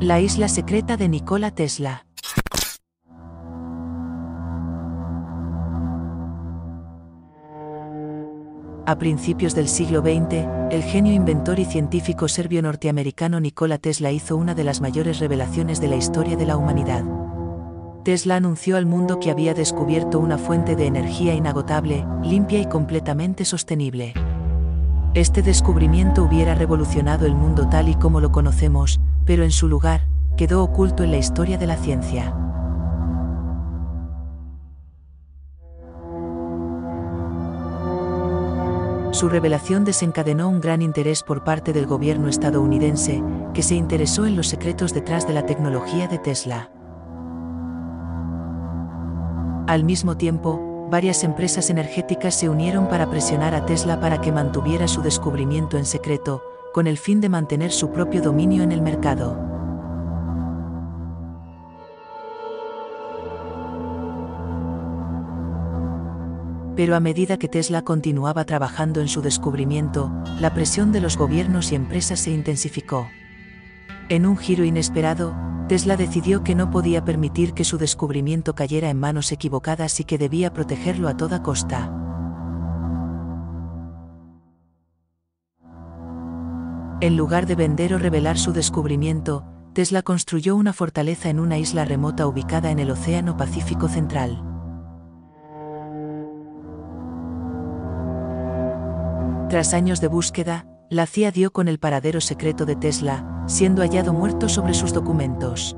La isla secreta de Nikola Tesla. A principios del siglo XX, el genio inventor y científico serbio-norteamericano Nikola Tesla hizo una de las mayores revelaciones de la historia de la humanidad. Tesla anunció al mundo que había descubierto una fuente de energía inagotable, limpia y completamente sostenible. Este descubrimiento hubiera revolucionado el mundo tal y como lo conocemos, pero en su lugar, quedó oculto en la historia de la ciencia. Su revelación desencadenó un gran interés por parte del gobierno estadounidense, que se interesó en los secretos detrás de la tecnología de Tesla. Al mismo tiempo, varias empresas energéticas se unieron para presionar a Tesla para que mantuviera su descubrimiento en secreto, con el fin de mantener su propio dominio en el mercado. Pero a medida que Tesla continuaba trabajando en su descubrimiento, la presión de los gobiernos y empresas se intensificó. En un giro inesperado, Tesla decidió que no podía permitir que su descubrimiento cayera en manos equivocadas y que debía protegerlo a toda costa. En lugar de vender o revelar su descubrimiento, Tesla construyó una fortaleza en una isla remota ubicada en el Océano Pacífico Central. Tras años de búsqueda, la CIA dio con el paradero secreto de Tesla, siendo hallado muerto sobre sus documentos.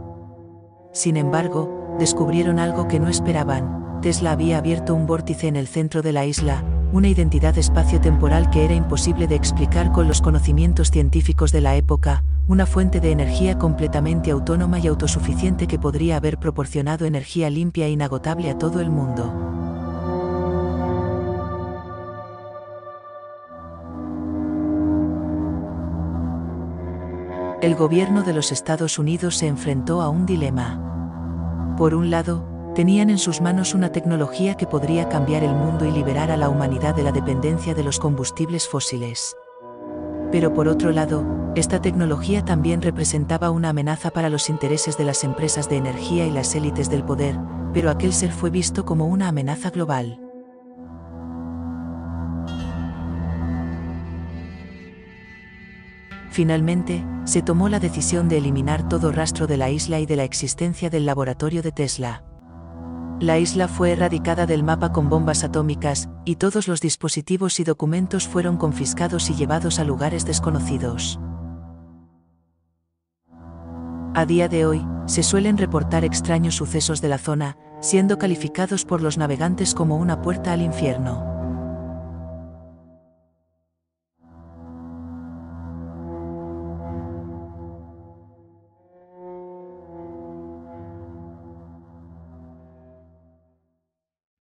Sin embargo, descubrieron algo que no esperaban. Tesla había abierto un vórtice en el centro de la isla, una identidad espacio-temporal que era imposible de explicar con los conocimientos científicos de la época, una fuente de energía completamente autónoma y autosuficiente que podría haber proporcionado energía limpia e inagotable a todo el mundo. El gobierno de los Estados Unidos se enfrentó a un dilema. Por un lado, tenían en sus manos una tecnología que podría cambiar el mundo y liberar a la humanidad de la dependencia de los combustibles fósiles. Pero por otro lado, esta tecnología también representaba una amenaza para los intereses de las empresas de energía y las élites del poder, pero aquel ser fue visto como una amenaza global. Finalmente, se tomó la decisión de eliminar todo rastro de la isla y de la existencia del laboratorio de Tesla. La isla fue erradicada del mapa con bombas atómicas, y todos los dispositivos y documentos fueron confiscados y llevados a lugares desconocidos. A día de hoy, se suelen reportar extraños sucesos de la zona, siendo calificados por los navegantes como una puerta al infierno.